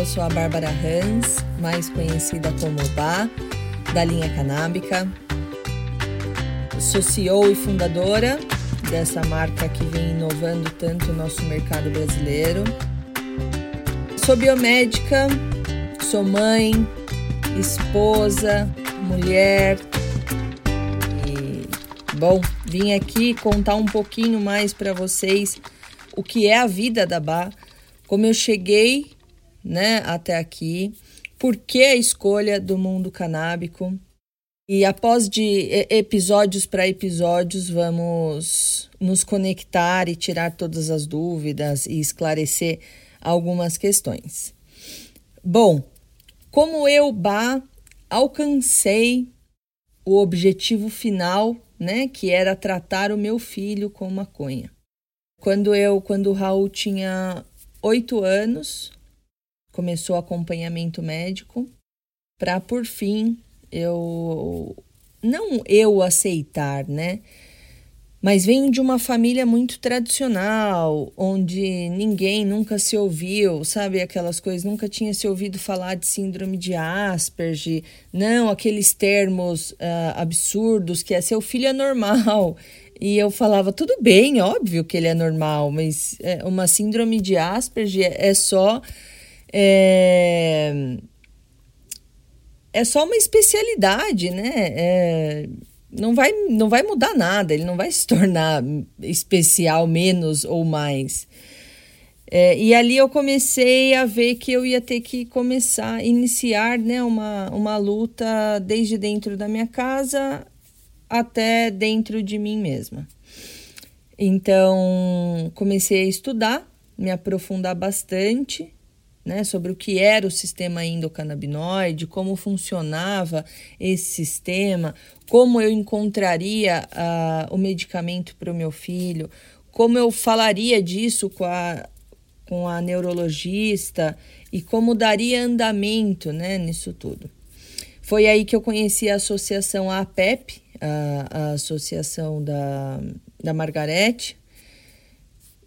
eu sou a Bárbara Hans, mais conhecida como Bá, da linha canábica. Sou CEO e fundadora dessa marca que vem inovando tanto o nosso mercado brasileiro. Sou biomédica, sou mãe, esposa, mulher. E, bom, vim aqui contar um pouquinho mais para vocês o que é a vida da Bá, como eu cheguei né, até aqui, por que a escolha do mundo canábico. E após de episódios para episódios, vamos nos conectar e tirar todas as dúvidas e esclarecer algumas questões. Bom, como eu, Bá, alcancei o objetivo final, né, que era tratar o meu filho com maconha. Quando eu, quando o Raul tinha oito anos, começou acompanhamento médico para por fim eu não eu aceitar, né? Mas venho de uma família muito tradicional, onde ninguém nunca se ouviu, sabe? Aquelas coisas, nunca tinha se ouvido falar de síndrome de Asperger, não aqueles termos uh, absurdos que é seu filho é normal. E eu falava, tudo bem, óbvio que ele é normal, mas é, uma síndrome de Asperger é só é, é só uma especialidade, né? É, não, vai, não vai mudar nada, ele não vai se tornar especial menos ou mais. É, e ali eu comecei a ver que eu ia ter que começar, iniciar né, uma, uma luta desde dentro da minha casa até dentro de mim mesma. Então, comecei a estudar, me aprofundar bastante né, sobre o que era o sistema endocannabinoide, como funcionava esse sistema, como eu encontraria uh, o medicamento para o meu filho, como eu falaria disso com a, com a neurologista e como daria andamento né, nisso tudo. Foi aí que eu conheci a associação APEP, a, a associação da, da Margarete,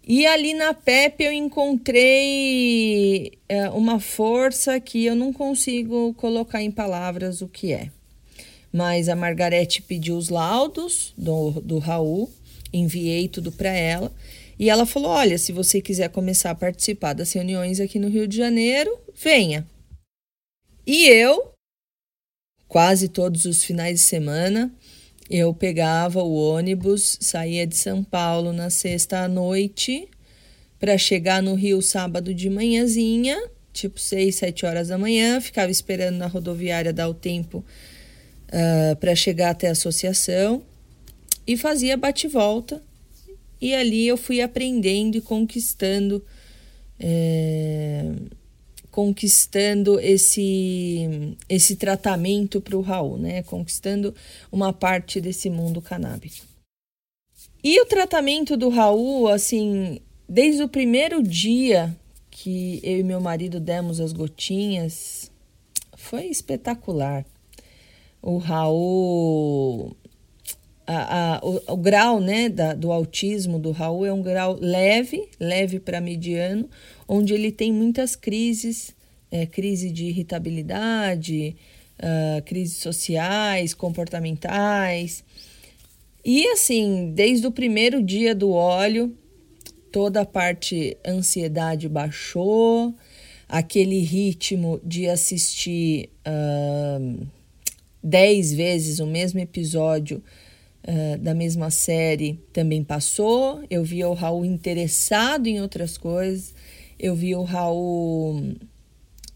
e ali na PEP eu encontrei é, uma força que eu não consigo colocar em palavras o que é. Mas a Margarete pediu os laudos do, do Raul, enviei tudo para ela. E ela falou: Olha, se você quiser começar a participar das reuniões aqui no Rio de Janeiro, venha. E eu, quase todos os finais de semana, eu pegava o ônibus, saía de São Paulo na sexta à noite para chegar no Rio sábado de manhãzinha, tipo seis, sete horas da manhã, ficava esperando na rodoviária dar o tempo uh, ah, para chegar até a associação e fazia bate-volta. E ali eu fui aprendendo e conquistando. É conquistando esse, esse tratamento para o Raul, né? Conquistando uma parte desse mundo canábico. E o tratamento do Raul, assim, desde o primeiro dia que eu e meu marido demos as gotinhas, foi espetacular. O Raul a, a, o, o, grau né, da, do autismo do Raul é um grau leve, leve para mediano, onde ele tem muitas crises, é, crise de irritabilidade, uh, crises sociais, comportamentais. E assim, desde o primeiro dia do óleo, toda a parte ansiedade baixou, aquele ritmo de assistir uh, dez vezes o mesmo episódio uh, da mesma série também passou. Eu via o Raul interessado em outras coisas. Eu via o Raul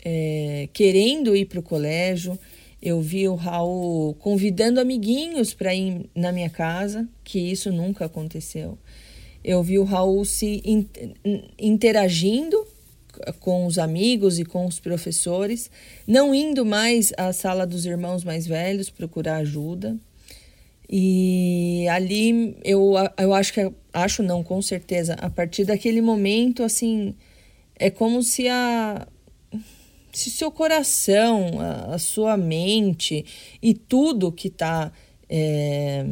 é, querendo ir para o colégio. Eu vi o Raul convidando amiguinhos para ir na minha casa, que isso nunca aconteceu. Eu vi o Raul se interagindo com os amigos e com os professores, não indo mais à sala dos irmãos mais velhos procurar ajuda. E ali eu, eu acho que acho não, com certeza, a partir daquele momento assim, é como se a se seu coração, a, a sua mente e tudo que está é,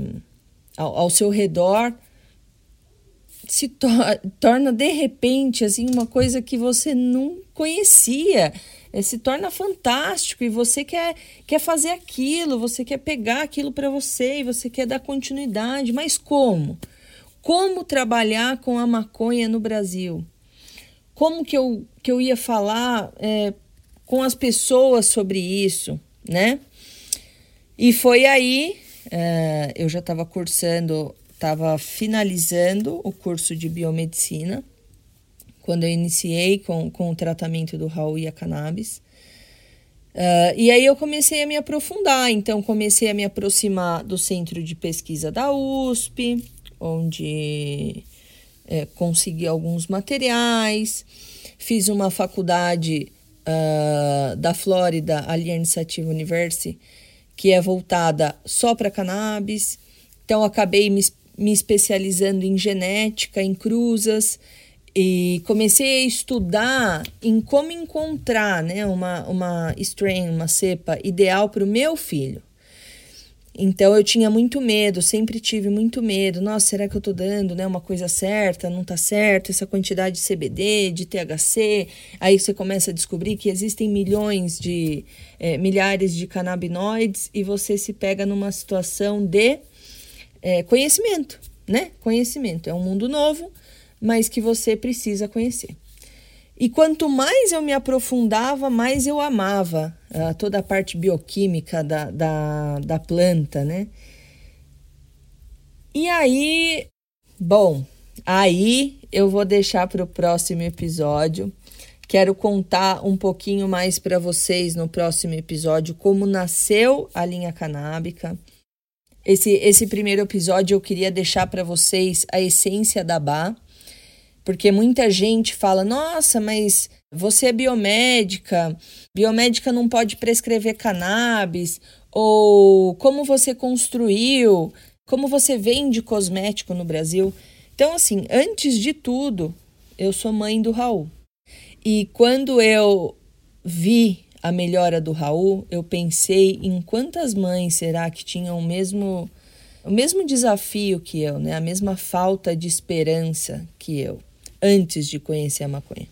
ao, ao, seu redor se to torna de repente assim uma coisa que você não conhecia. é, se torna fantástico e você quer, quer fazer aquilo, você quer pegar aquilo para você e você quer dar continuidade. Mas como? Como trabalhar com a maconha no Brasil? Como que eu, que eu ia falar é, com as pessoas sobre isso, né? E foi aí, é, eu já estava cursando, estava finalizando o curso de biomedicina quando eu iniciei com, com o tratamento do Raul e a cannabis. Uh, e aí eu comecei a me aprofundar, então comecei a me aproximar do centro de pesquisa da USP, onde é, consegui alguns materiais, fiz uma faculdade uh, da Flórida, ali a Initiative University, que é voltada só para cannabis, então acabei me, me especializando em genética, em cruzas, e comecei a estudar em como encontrar né, uma, uma strain, uma cepa ideal para o meu filho. Então eu tinha muito medo, sempre tive muito medo. Nossa, será que eu estou dando né, uma coisa certa? Não está certo? Essa quantidade de CBD, de THC. Aí você começa a descobrir que existem milhões de é, milhares de canabinoides e você se pega numa situação de é, conhecimento, né? Conhecimento. É um mundo novo mas que você precisa conhecer. E quanto mais eu me aprofundava, mais eu amava uh, toda a parte bioquímica da, da, da planta, né? E aí, bom, aí eu vou deixar para o próximo episódio. Quero contar um pouquinho mais para vocês no próximo episódio como nasceu a linha canábica. Esse, esse primeiro episódio eu queria deixar para vocês a essência da Bá porque muita gente fala: nossa, mas você é biomédica, biomédica não pode prescrever cannabis, ou como você construiu, como você vende cosmético no Brasil. Então, assim, antes de tudo, eu sou mãe do Raul. E quando eu vi a melhora do Raul, eu pensei em quantas mães será que tinham o mesmo o mesmo desafio que eu, né? A mesma falta de esperança que eu antes de conhecer a maconha.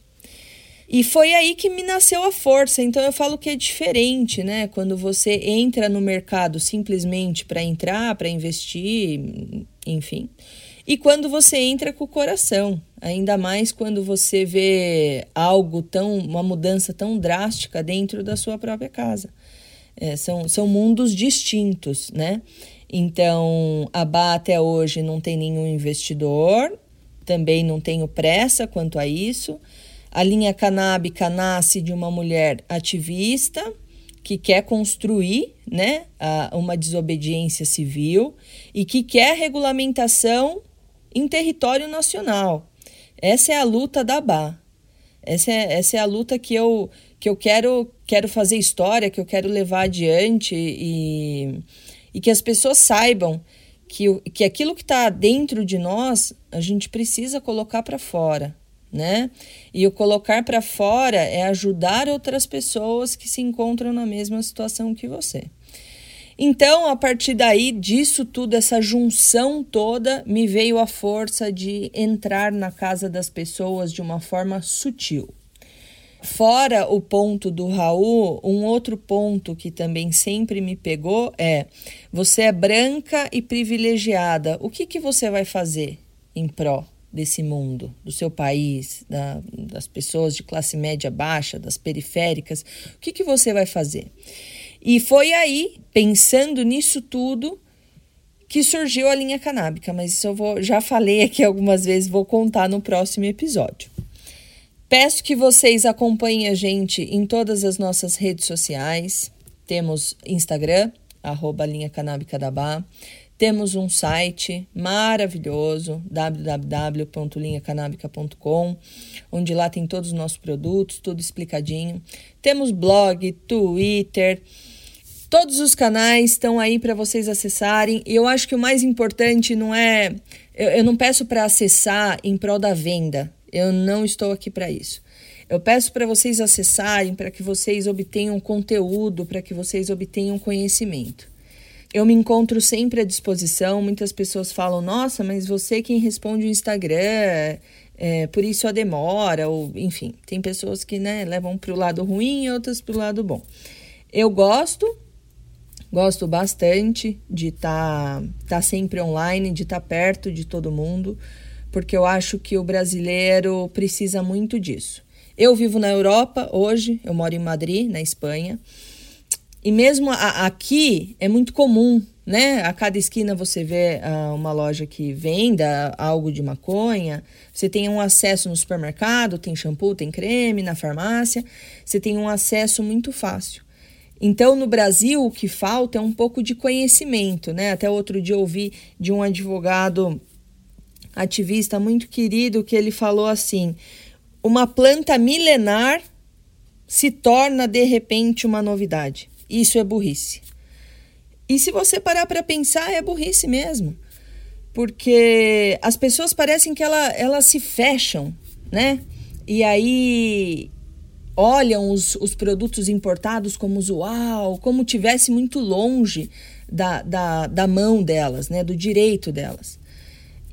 E foi aí que me nasceu a força. Então eu falo que é diferente, né? Quando você entra no mercado simplesmente para entrar, para investir, enfim. E quando você entra com o coração, ainda mais quando você vê algo tão, uma mudança tão drástica dentro da sua própria casa. É, são, são mundos distintos, né? Então, a BA até hoje não tem nenhum investidor, também não tenho pressa quanto a isso. A linha canábica nasce de uma mulher ativista que quer construir né, uma desobediência civil e que quer regulamentação em território nacional. Essa é a luta da BA. Essa é, essa é a luta que eu, que eu quero, quero fazer história, que eu quero levar adiante e, e que as pessoas saibam que, que aquilo que está dentro de nós a gente precisa colocar para fora, né? E o colocar para fora é ajudar outras pessoas que se encontram na mesma situação que você. Então, a partir daí, disso tudo, essa junção toda, me veio a força de entrar na casa das pessoas de uma forma sutil. Fora o ponto do Raul, um outro ponto que também sempre me pegou é: você é branca e privilegiada, o que, que você vai fazer em pró desse mundo, do seu país, da, das pessoas de classe média baixa, das periféricas? O que, que você vai fazer? E foi aí, pensando nisso tudo, que surgiu a linha canábica, mas isso eu vou, já falei aqui algumas vezes, vou contar no próximo episódio. Peço que vocês acompanhem a gente em todas as nossas redes sociais. Temos Instagram, arroba linha canábica da Bá. Temos um site maravilhoso, www.linhacanabica.com, onde lá tem todos os nossos produtos, tudo explicadinho. Temos blog, Twitter, todos os canais estão aí para vocês acessarem. E eu acho que o mais importante não é. Eu, eu não peço para acessar em prol da venda, eu não estou aqui para isso. Eu peço para vocês acessarem, para que vocês obtenham conteúdo, para que vocês obtenham conhecimento. eu me encontro sempre à disposição. Muitas pessoas falam: Nossa, mas você quem responde o Instagram, é, por isso a demora, ou enfim, tem pessoas que né, levam para o lado ruim e outras para o lado bom. Eu gosto, gosto bastante de estar tá, tá sempre online, de estar tá perto de todo mundo, porque eu acho que o brasileiro precisa muito disso. Eu vivo na Europa hoje, eu moro em Madrid, na Espanha. E mesmo a, aqui é muito comum, né? A cada esquina você vê uh, uma loja que venda algo de maconha. Você tem um acesso no supermercado, tem shampoo, tem creme, na farmácia. Você tem um acesso muito fácil. Então, no Brasil, o que falta é um pouco de conhecimento, né? Até outro dia ouvi de um advogado ativista muito querido que ele falou assim: uma planta milenar se torna de repente uma novidade. Isso é burrice. E se você parar para pensar, é burrice mesmo. Porque as pessoas parecem que ela, elas se fecham, né? E aí olham os, os produtos importados como uau, como tivesse muito longe da, da, da mão delas, né? Do direito delas.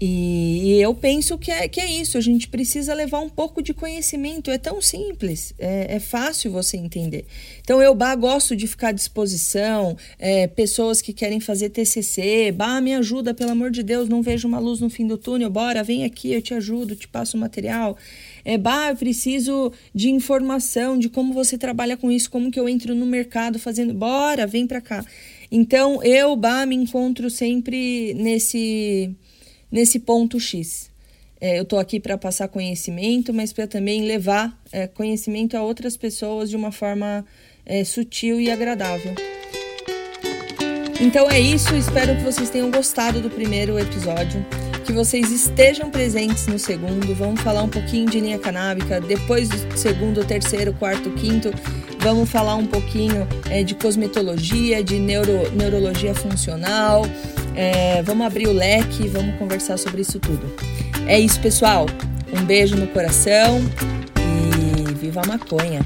E, e, eu penso que é, que é isso, a gente precisa levar um pouco de conhecimento, é tão simples, é, é fácil você entender. Então, eu, Bah, gosto de ficar à disposição, é, pessoas que querem fazer TCC, Bah, me ajuda, pelo amor de Deus, não vejo uma luz no fim do túnel, bora, vem aqui, eu te ajudo, te passo o material. É, bah, eu preciso de informação de como você trabalha com isso, como que eu entro no mercado fazendo, bora, vem para cá. Então, eu, Bah, me encontro sempre nesse nesse ponto X. É, eu estou aqui para passar conhecimento, mas para também levar é, conhecimento a outras pessoas de uma forma é, sutil e agradável. Então é isso, espero que vocês tenham gostado do primeiro episódio, que vocês estejam presentes no segundo. Vamos falar um pouquinho de linha canábica, depois do segundo, terceiro, quarto, quinto, vamos falar um pouquinho é, de cosmetologia, de neuro, neurologia funcional, é, vamos abrir o leque, vamos conversar sobre isso tudo. É isso, pessoal. Um beijo no coração e viva a maconha!